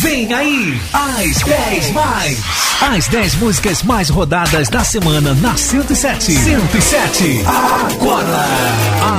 Vem aí, as 10 mais. As 10 músicas mais rodadas da semana na 107. 107. Agora,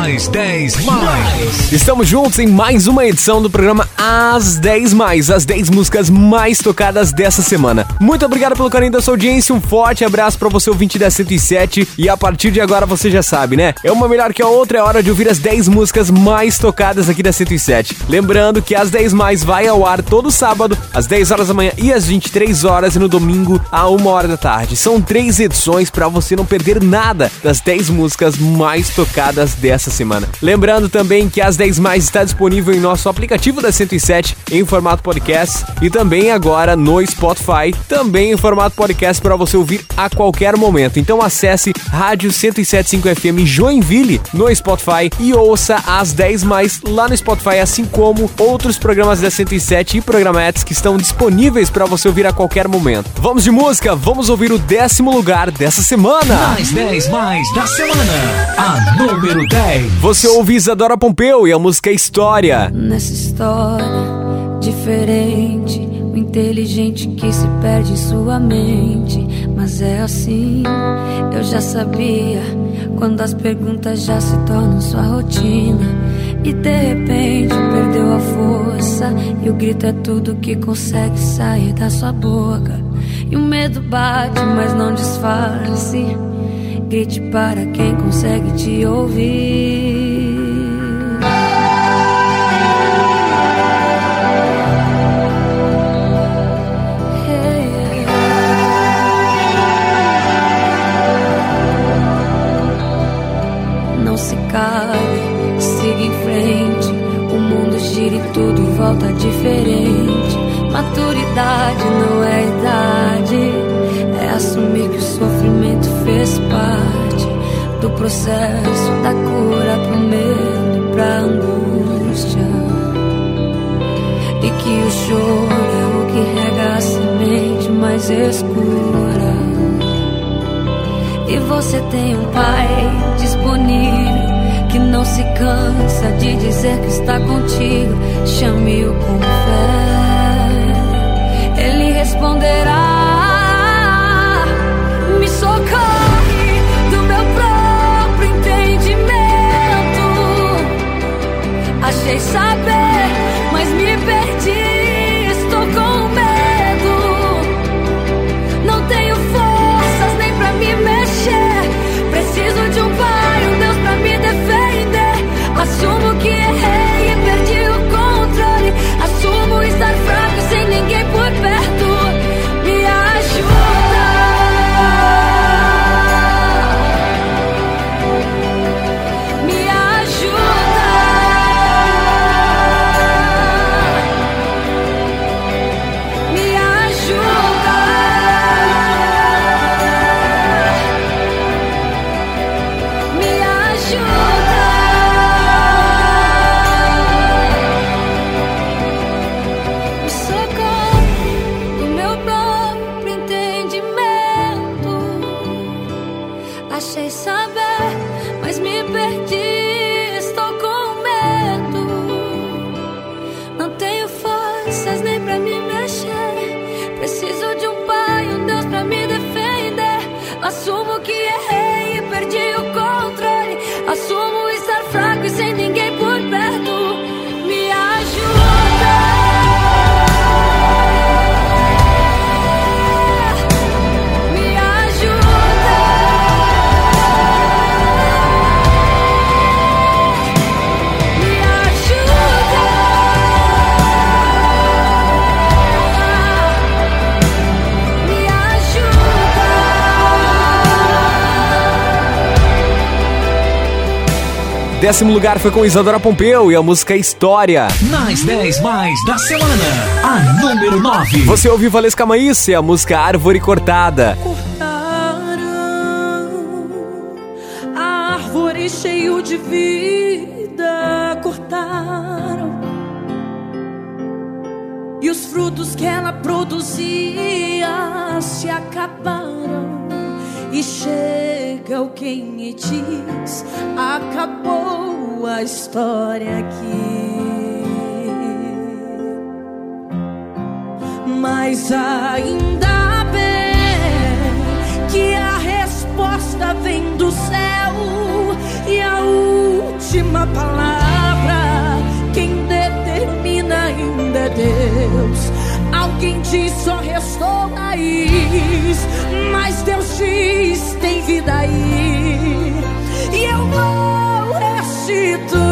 as 10 mais. Estamos juntos em mais uma edição do programa As 10 Mais, as 10 músicas mais tocadas dessa semana. Muito obrigado pelo carinho da sua audiência, um forte abraço para você ouvinte da 107 e a partir de agora você já sabe, né? É uma melhor que a outra, é hora de ouvir as 10 músicas mais tocadas aqui da 107. Lembrando que as 10 mais vai ao ar todo sábado, às 10 horas da manhã e às 23 horas e no domingo a 1 hora da tarde. São três edições para você não perder nada das 10 músicas mais tocadas dessa semana. Lembrando também que as 10 mais está disponível em nosso aplicativo da 107 em formato podcast e também agora no Spotify, também em formato podcast para você ouvir a qualquer momento. Então acesse Rádio 1075 FM Joinville no Spotify e ouça as 10 mais lá no Spotify, assim como outros programas da 107 e programetes que estão disponíveis para você ouvir a qualquer momento. Vamos de música, vamos ouvir o décimo lugar dessa semana. As 10 mais da semana. A número 10. Você ouve Isadora Pompeu e a música História. Nessa história diferente, o inteligente que se perde em sua mente. Mas é assim, eu já sabia. Quando as perguntas já se tornam sua rotina. E de repente perdeu a força. E o grito é tudo que consegue sair da sua boca. E o medo bate, mas não disfarce. Grite para quem consegue te ouvir. De dizer que está contigo. Chame-o com Décimo lugar foi com Isadora Pompeu e a música História. Nas 10 mais da semana. A número 9. Você ouviu Valesca Maíssa e a música Árvore Cortada. cortaram a árvore cheio de vida cortaram e os frutos que ela produzia se acabaram e chega o quem diz: acabou a história aqui. Mas ainda bem que a resposta vem do céu e a última palavra quem determina ainda é Deus. Alguém diz só restou raiz, mas Deus diz tem vida aí. E eu vou restituir.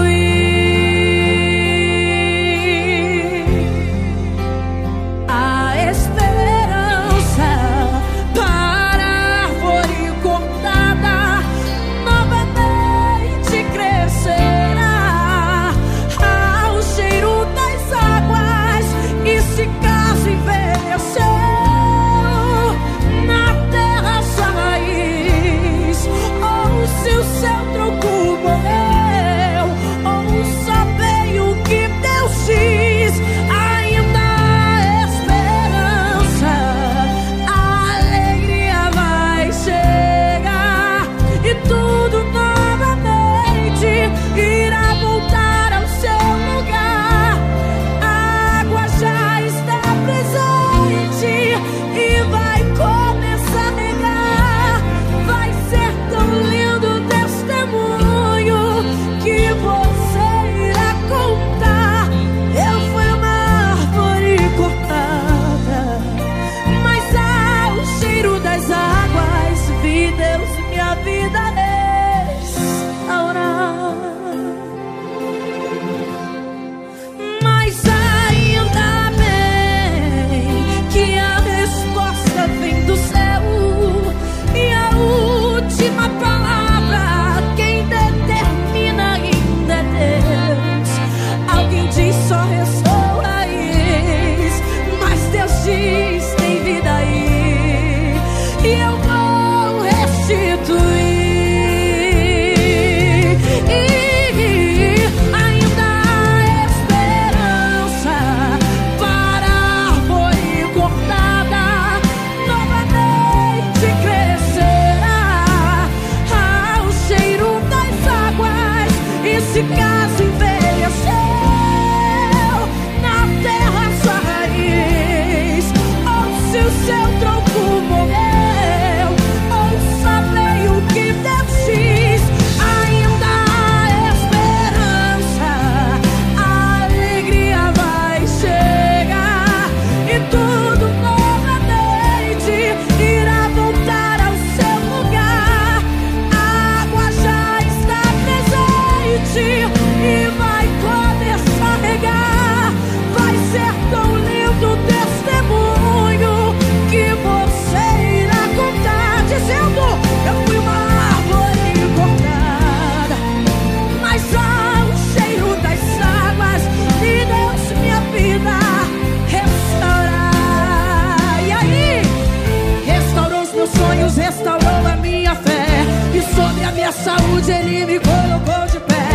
saúde ele me colocou de pé.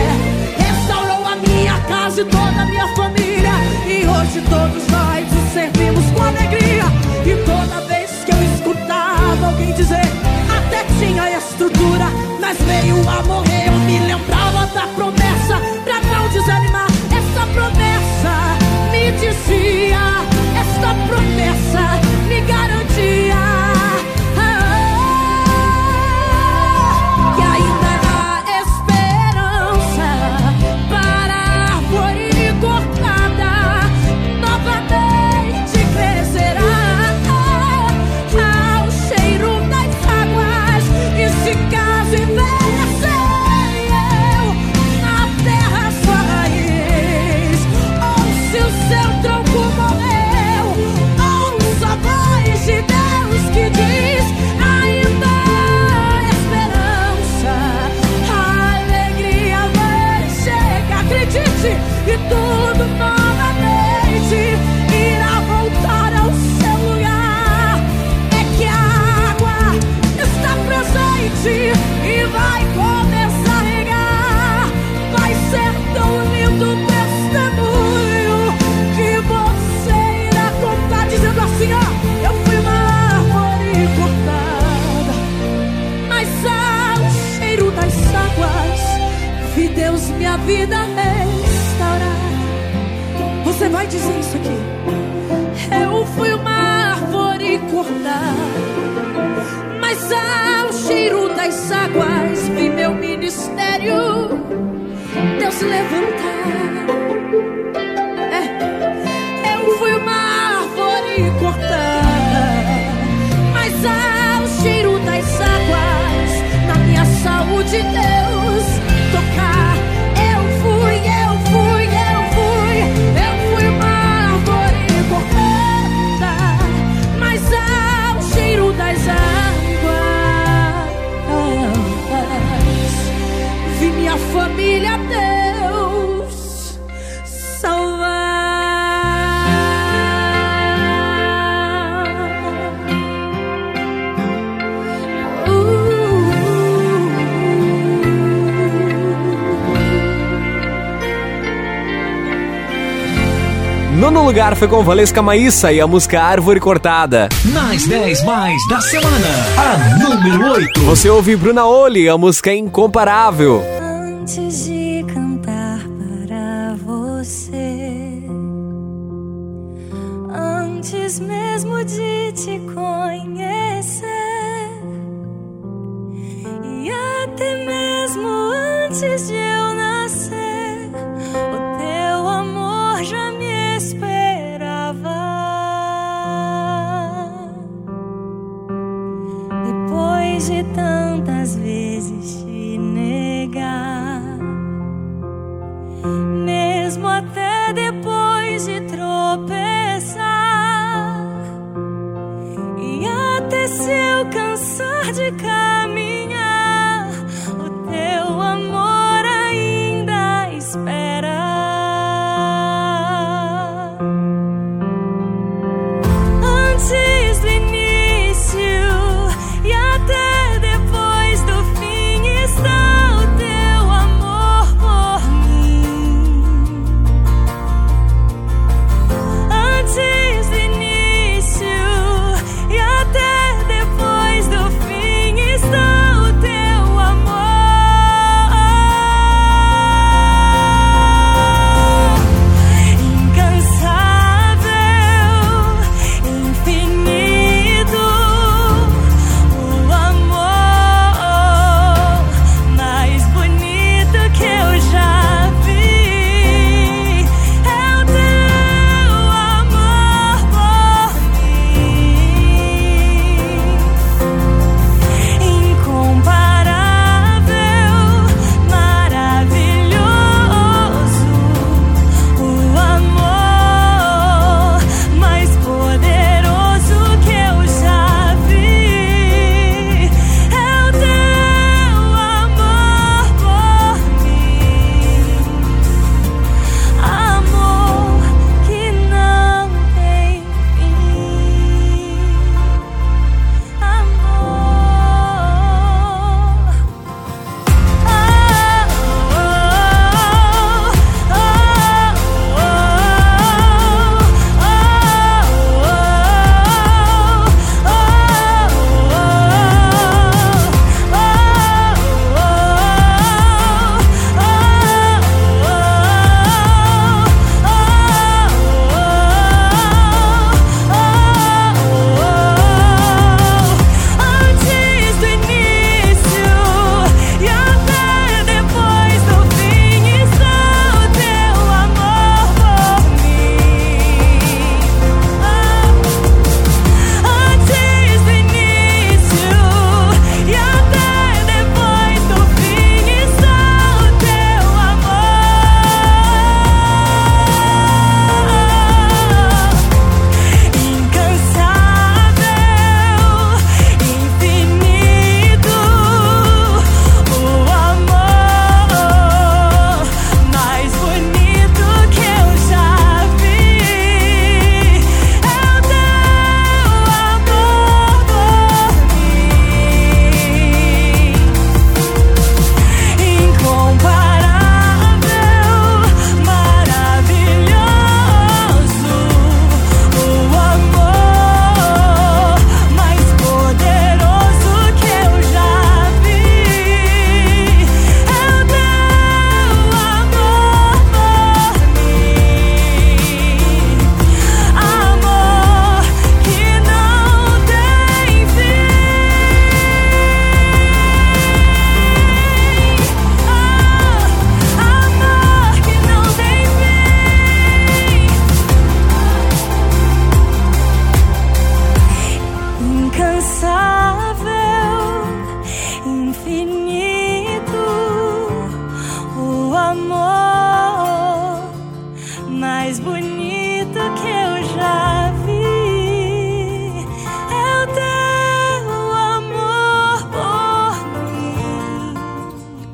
Restaurou a minha casa e toda a minha família. E hoje todos nós o servimos com alegria. E toda vez que eu escutava alguém dizer, até tinha estrutura, mas veio a morrer. Eu me lembrava da promessa, pra não desanimar. Essa promessa me dizia. No lugar foi com Valesca Maíssa e a música Árvore Cortada. Nas 10 mais da semana, a número 8. Você ouve Bruna Oli, a música Incomparável. Antes de aconteceu cansar de caminhar.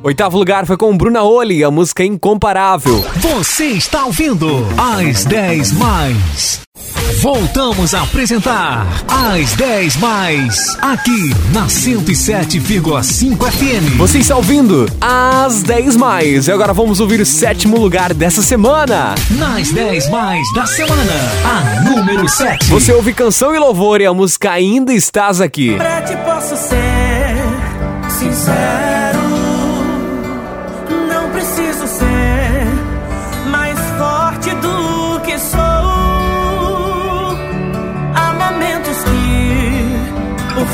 Oitavo lugar foi com Bruna Oli, a música Incomparável. Você está ouvindo As 10 Mais. Voltamos a apresentar As 10 Mais, aqui na 107,5 FM. Você está ouvindo As 10 Mais. E agora vamos ouvir o sétimo lugar dessa semana. Nas 10 Mais da semana, a número 7. Você ouve Canção e Louvor e a música Ainda Estás Aqui. Pra te posso ser sincero.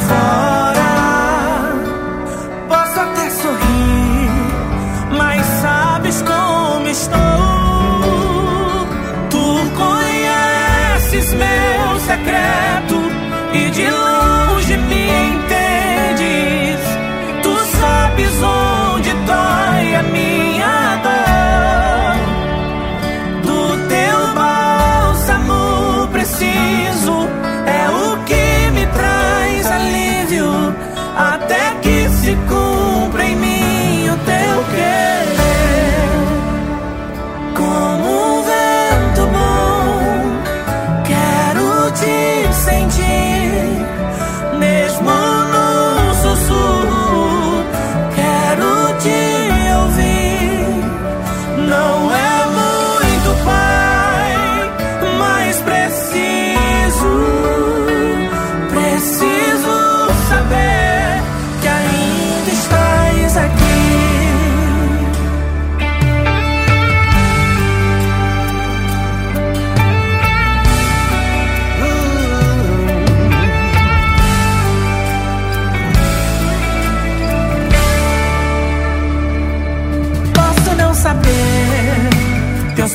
Que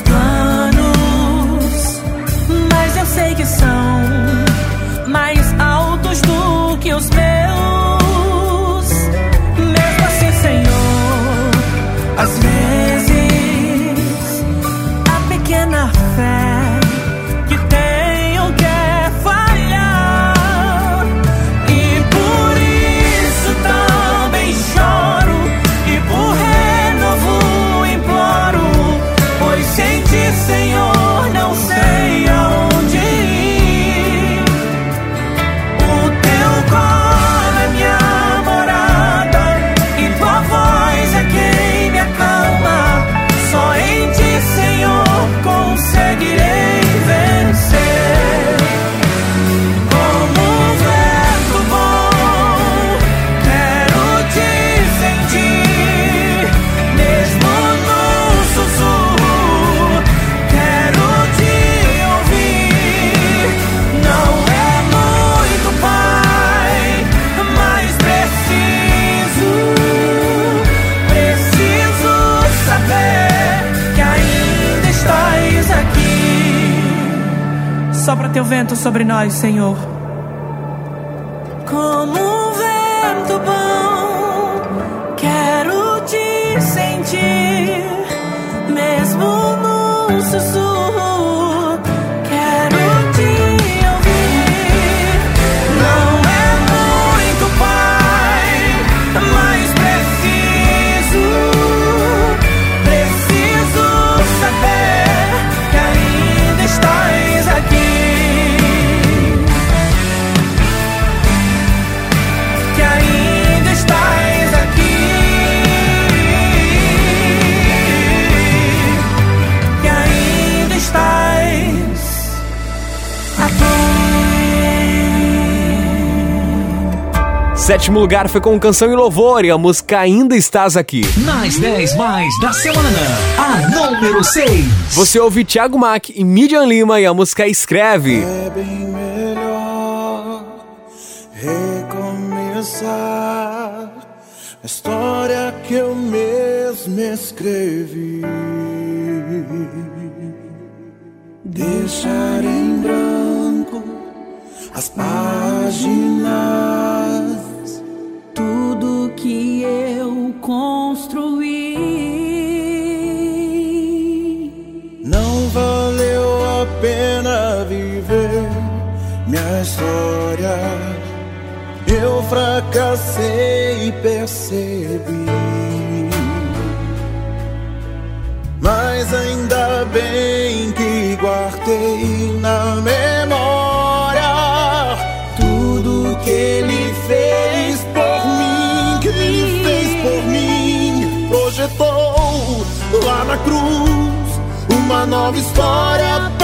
planos, mas eu sei que são teu vento sobre nós, Senhor. Como um vento bom, quero te sentir, mesmo num sussurro. Sétimo lugar foi com Canção e Louvor e a música Ainda Estás Aqui. Nas 10 Mais da semana, a número 6. Você ouve Thiago Mack e Midian Lima e a música Escreve. É bem melhor recomeçar a história que eu mesmo escrevi. Deixar em branco as páginas, tudo que eu construí. não valeu a pena viver minha história. Eu fracassei e percebi. nova história.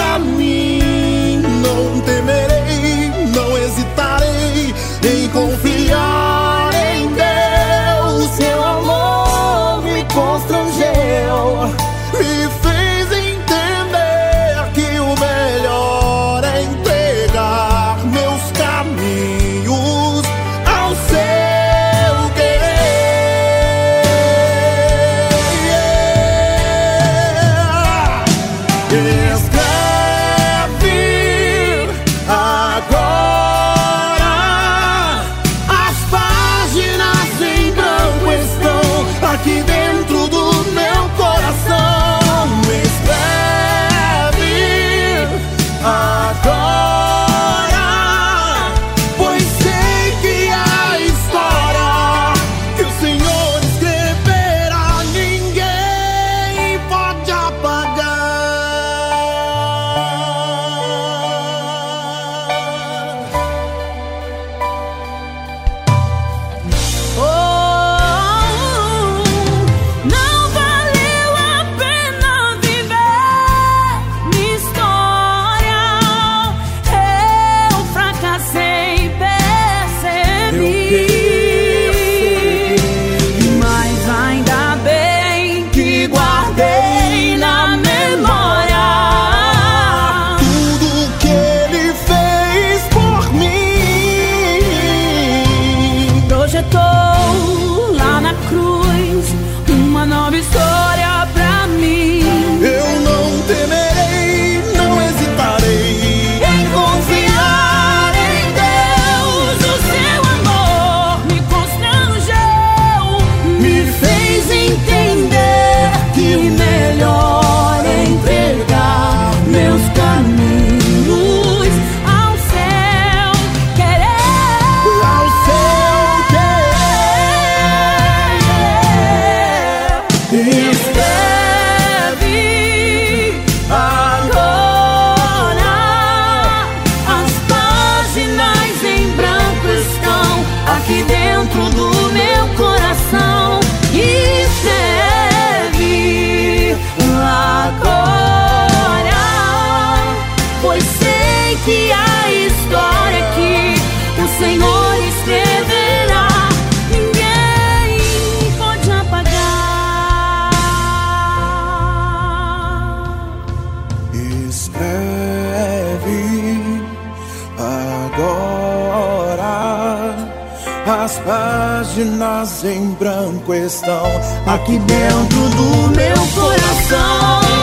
em branco estão aqui dentro do meu coração.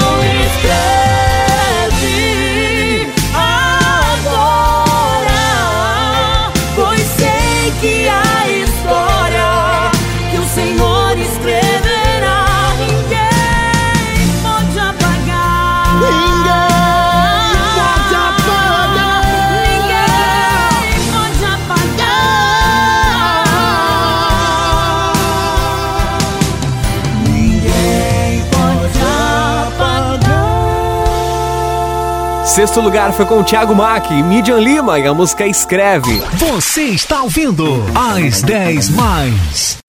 Sexto lugar foi com o Thiago Mack e Midian Lima e a música Escreve. Você está ouvindo As 10 Mais.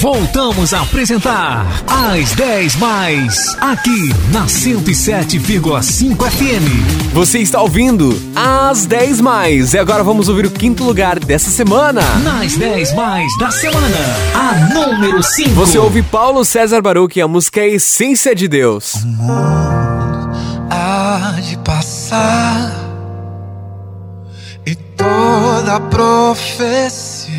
Voltamos a apresentar As 10 Mais, aqui na 107,5 FM. Você está ouvindo As 10 Mais. E agora vamos ouvir o quinto lugar dessa semana. Nas 10 Mais da semana, a número 5. Você ouve Paulo César Baruch e a música Essência de Deus. Amor passar e toda profecia,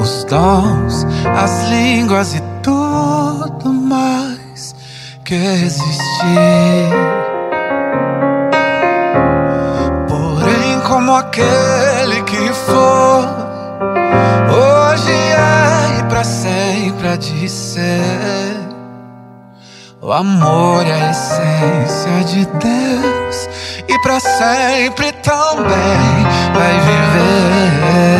os dons, as línguas e tudo mais que existir. Porém, como aquele que for, hoje é e para sempre há de ser o amor é a essência de Deus e para sempre também vai viver.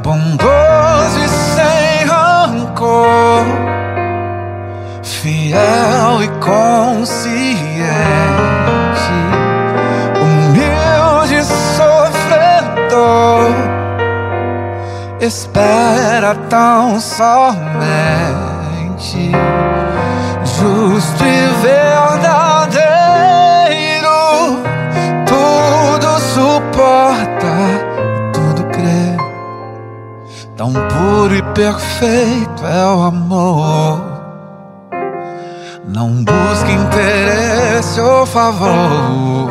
Bondoso e sem rancor, fiel e consciente, humilde e sofredor, espera tão somente e verdadeiro, tudo suporta, tudo crê. Tão puro e perfeito é o amor. Não busque interesse ou favor.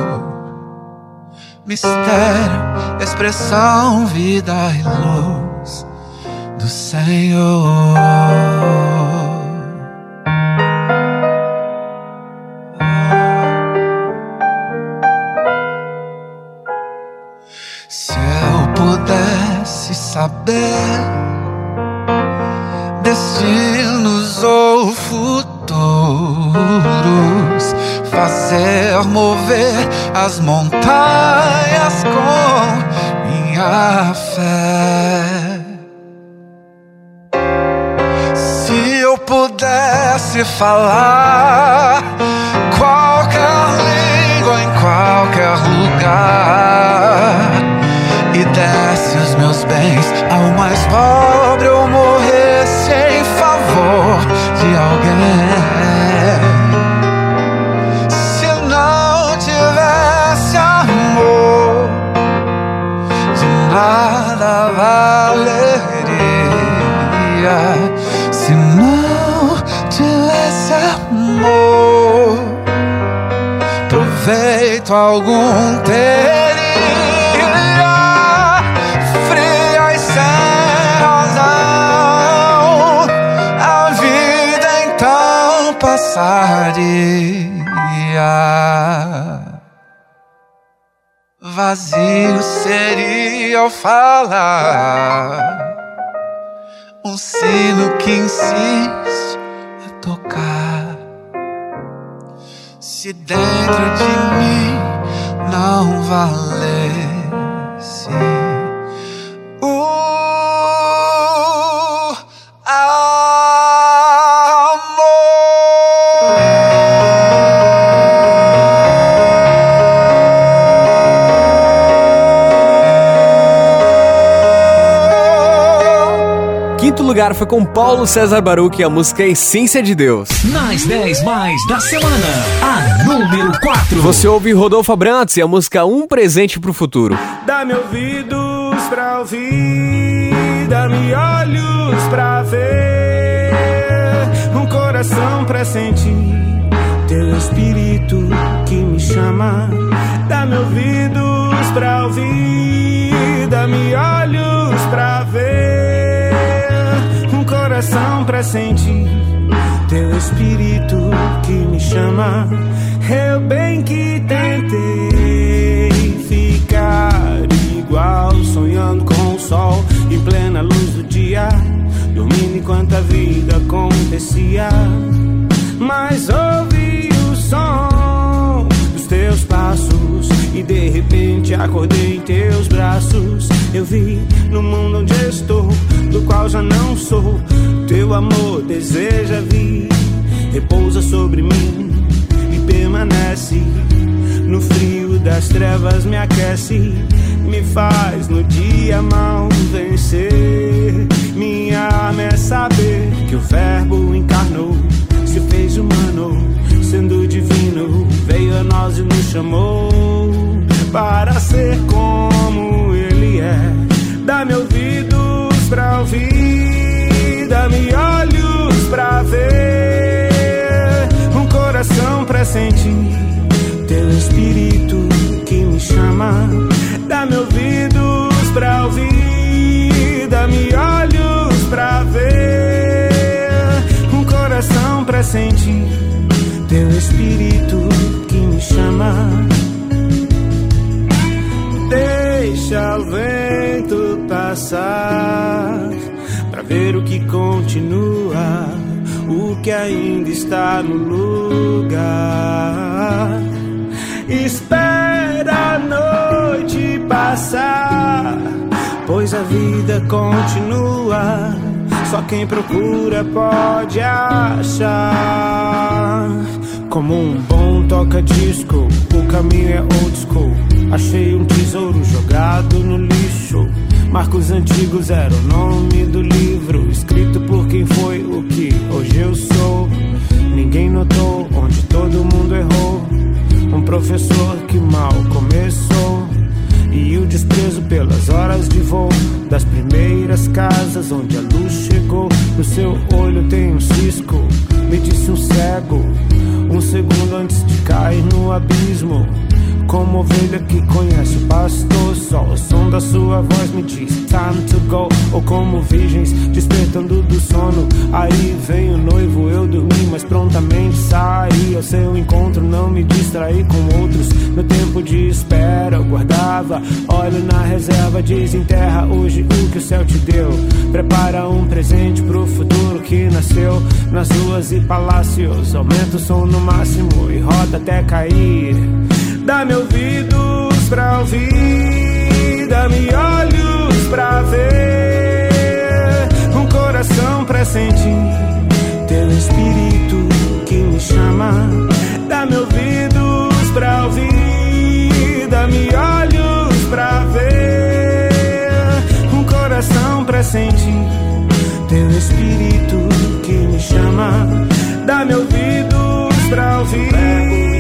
Mistério, expressão, vida e luz do Senhor. Saber destinos ou futuros, fazer mover as montanhas com minha fé. Se eu pudesse falar ao mais pobre ou morresse em favor de alguém. Se não tivesse amor, de nada valeria. Se não tivesse amor, proveito algum teria. Passaria. Vazio seria ao falar um sino que insiste a tocar. Se dentro de mim não valesse lugar foi com Paulo César Baruch e a música Essência de Deus. Nas 10 mais da semana, a número 4. Você ouve Rodolfo Abrantes e a música Um Presente pro Futuro. Dá-me ouvidos pra ouvir, dá-me olhos pra ver, um coração pra sentir teu espírito que me chama. Dá-me ouvidos pra ouvir, dá-me olhos pra ver, coração pra sentir teu espírito que me chama. Eu bem que tentei ficar igual, sonhando com o sol em plena luz do dia, dormindo enquanto a vida acontecia. Mas ouvi o som dos teus passos e de repente acordei em teus braços. Eu vi no mundo onde estou, do qual já não sou. Teu amor deseja vir, repousa sobre mim e permanece. No frio das trevas me aquece, me faz no dia mal vencer. Minha arma é saber que o Verbo encarnou, se fez humano, sendo divino, veio a nós e nos chamou para ser como Ele é. Dá-me ouvidos pra ouvir, dá-me olhos pra ver, um coração pra sentir teu espírito que me chama. Dá-me ouvidos pra ouvir, dá-me olhos pra ver, um coração pra sentir teu espírito que me chama. Deixa o vento passar ver o que continua, o que ainda está no lugar. Espera a noite passar, pois a vida continua. Só quem procura pode achar. Como um bom toca-disco, o caminho é old school. Achei um tesouro jogado no lixo. Marcos antigos era o nome do livro, escrito por quem foi o que hoje eu sou. Ninguém notou onde todo mundo errou. Um professor que mal começou. E o desprezo pelas horas de voo das primeiras casas onde a luz chegou. No seu olho tem um cisco, me disse um cego. Um segundo antes de cair no abismo. Como ovelha que conhece o pastor, só o som da sua voz me diz time to go. Ou como virgens despertando do sono. Aí vem o noivo, eu dormi, mas prontamente saí ao seu encontro. Não me distraí com outros. Meu tempo de espera eu guardava. Olho na reserva, desenterra hoje o que o céu te deu. Prepara um presente pro futuro que nasceu nas ruas e palácios. Aumenta o som no máximo e roda até cair. Dá-me ouvidos pra ouvir, dá-me olhos pra ver, um coração pra sentir, teu espírito que me chama. Dá-me ouvidos pra ouvir, dá-me olhos pra ver, um coração pra sentir, teu espírito que me chama. Dá-me ouvidos pra ouvir,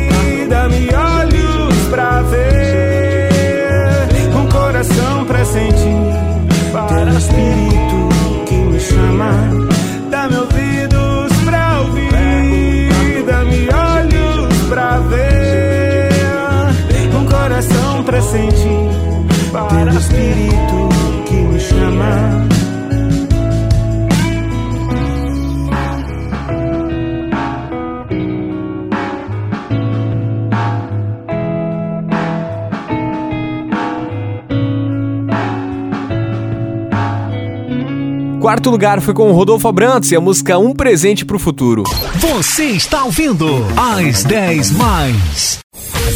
espírito que me chama. Quarto lugar foi com o Rodolfo Abrantes e a música Um Presente pro Futuro. Você está ouvindo As 10 Mais.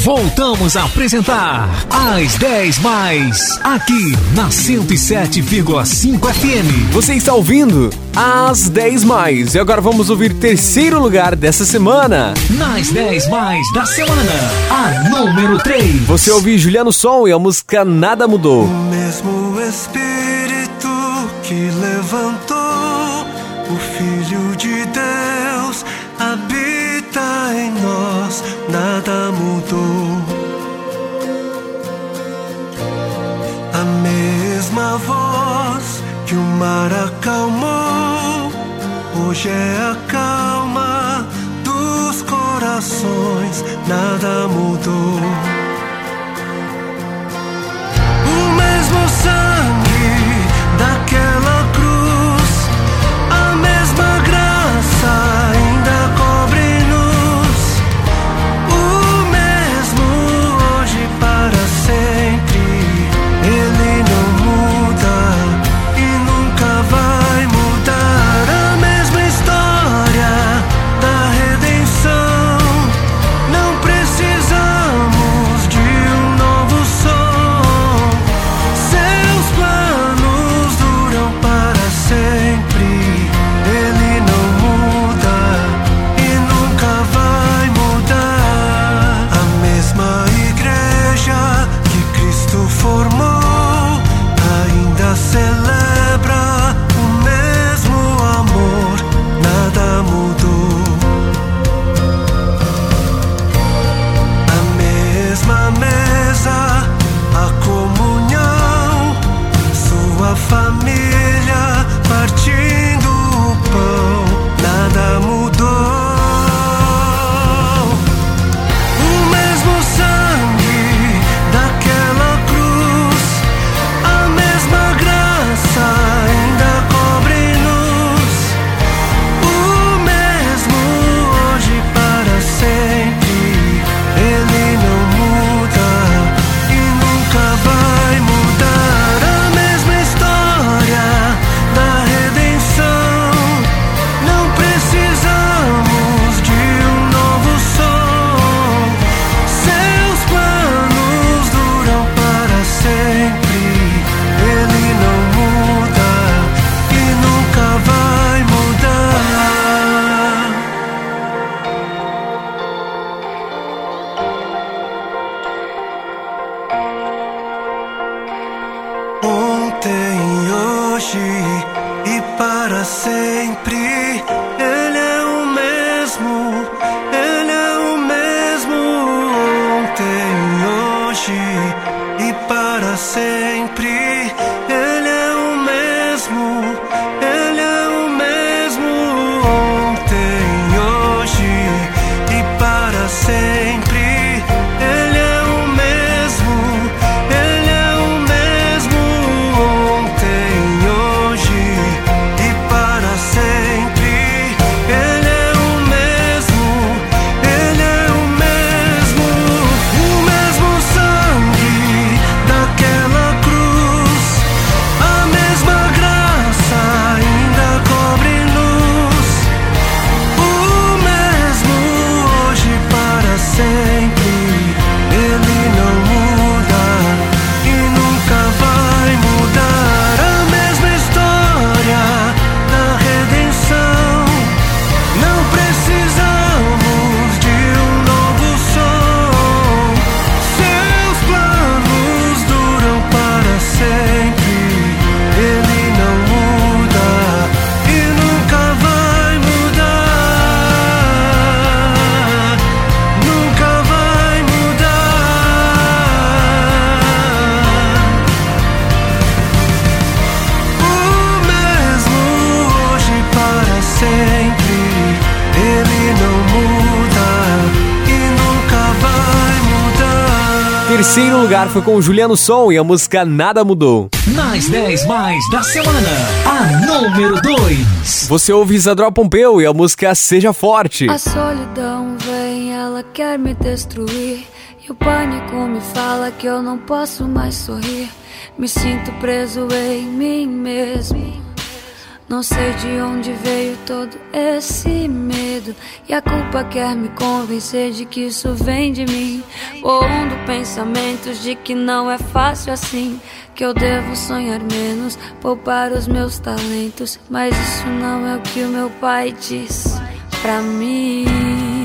Voltamos a apresentar As 10 Mais, aqui na 107,5 FM. Você está ouvindo As 10 Mais. E agora vamos ouvir terceiro lugar dessa semana. Nas 10 Mais da semana, a número 3. Você ouviu Juliano Som e a música Nada Mudou. O mesmo Espírito que levantou o Filho de Deus habita em nós, nada mudou. Mesma voz que o mar acalmou, hoje é a calma dos corações, nada mudou. O mesmo sangue Lugar foi com o Juliano Som e a música Nada Mudou. Nas 10 mais da semana, a número 2. Você ouve Isadora Pompeu e a música Seja Forte. A solidão vem, ela quer me destruir. E o pânico me fala que eu não posso mais sorrir. Me sinto preso em mim mesmo. Não sei de onde veio todo esse medo. E a culpa quer me convencer de que isso vem de mim. Pondo pensamentos de que não é fácil assim. Que eu devo sonhar menos, poupar os meus talentos. Mas isso não é o que o meu pai diz pra mim.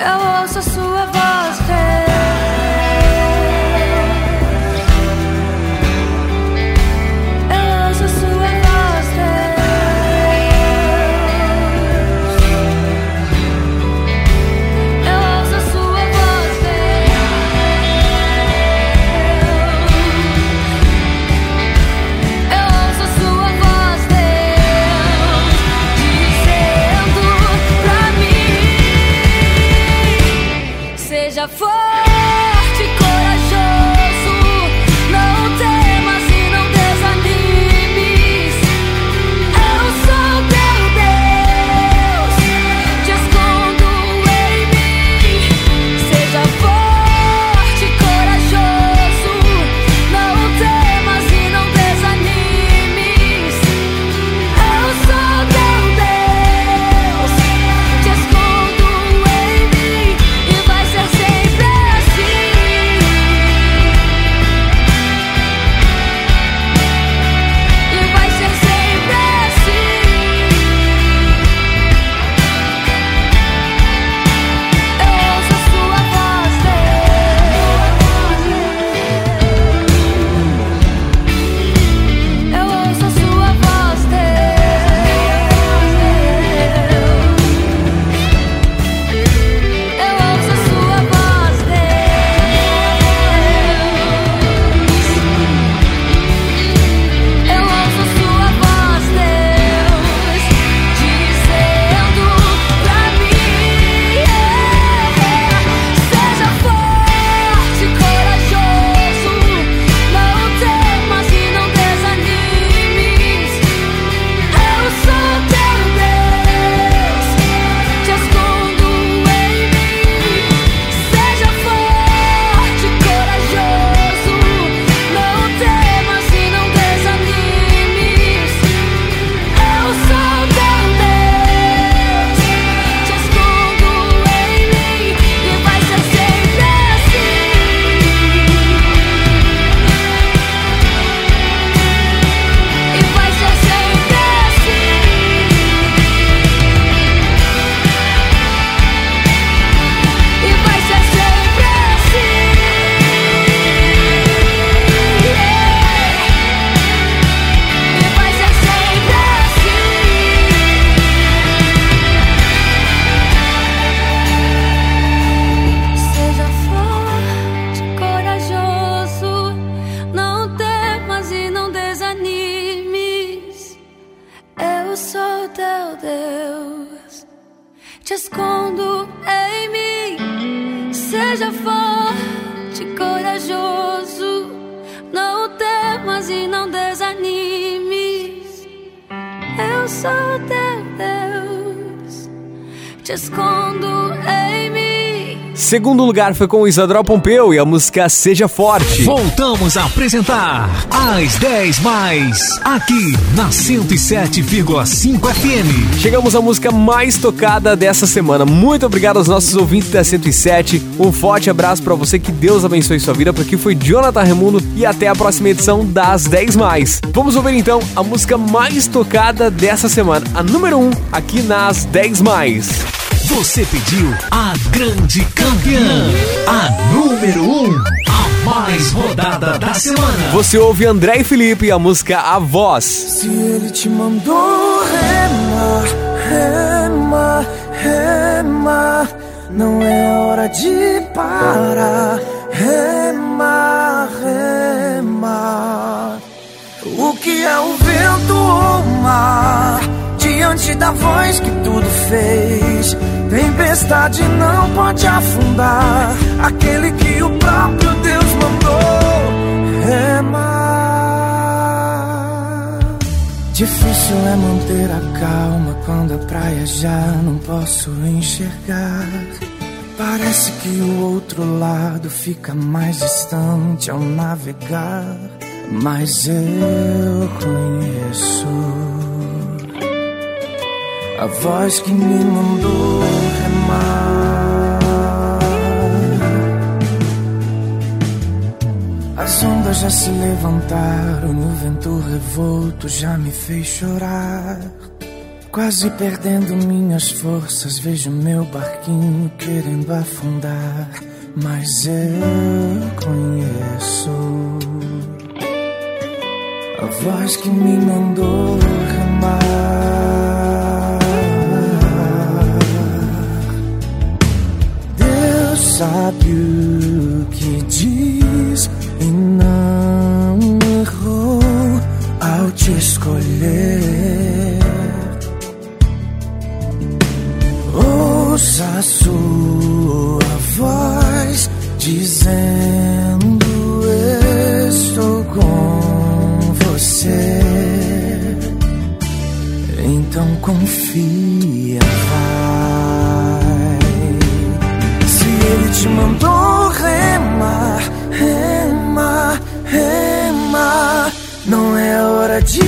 Eu ouço a sua voz, te escondo em mim. Seja forte, corajoso, não temas e não desanimes. Eu sou teu Deus, te escondo em mim. Segundo lugar foi com o Isadro Pompeu e a música Seja Forte. Voltamos a apresentar As 10 Mais, aqui na 107,5 FM. Chegamos à música mais tocada dessa semana. Muito obrigado aos nossos ouvintes da 107. Um forte abraço pra você, que Deus abençoe sua vida. Por aqui foi Jonathan Remundo e até a próxima edição das 10 Mais. Vamos ouvir então a música mais tocada dessa semana, a número 1 aqui nas 10 Mais. Você pediu a grande campeã, a número 1, a mais rodada da semana. Você ouve André e Felipe e a música A Voz. Se ele te mandou remar, remar, remar, não é hora de parar. Remar, remar. O que é o vento ou o mar? Diante da voz que tudo fez, tempestade não pode afundar aquele que o próprio Deus mandou remar. Difícil é manter a calma quando a praia já não posso enxergar. Parece que o outro lado fica mais distante ao navegar, mas eu conheço a voz que me mandou remar. As ondas já se levantaram, o vento revolto já me fez chorar. Quase perdendo minhas forças, vejo meu barquinho querendo afundar. Mas eu conheço a voz que me mandou remar. Sabe o que diz e não errou ao te escolher. Ouça a sua voz dizendo: Estou com você. Então confia, é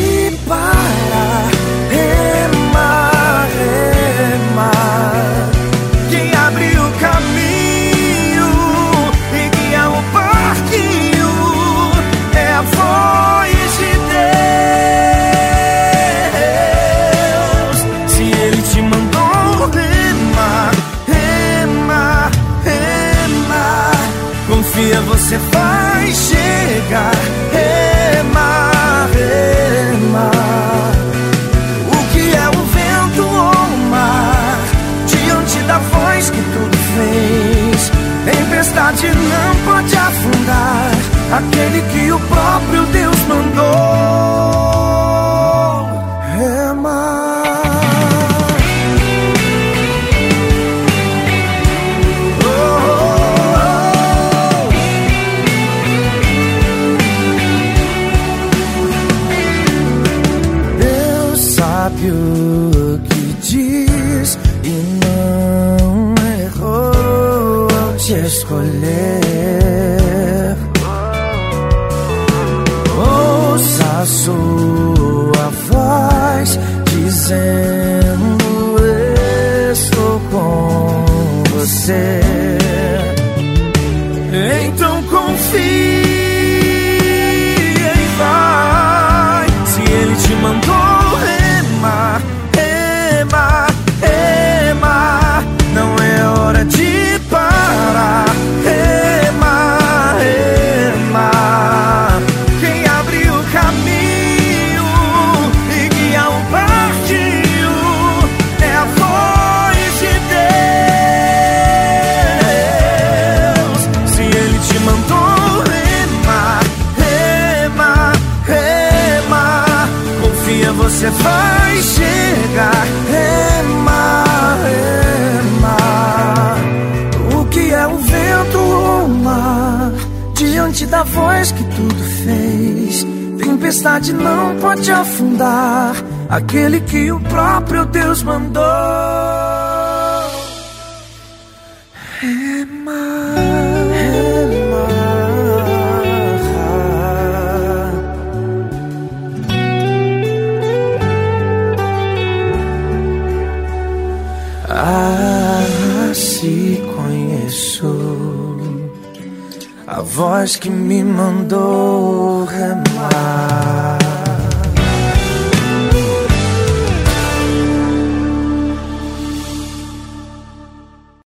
Tempestade não pode afundar aquele que o próprio Deus mandou. Ah, se conheço a voz que me mandou remar. Ah.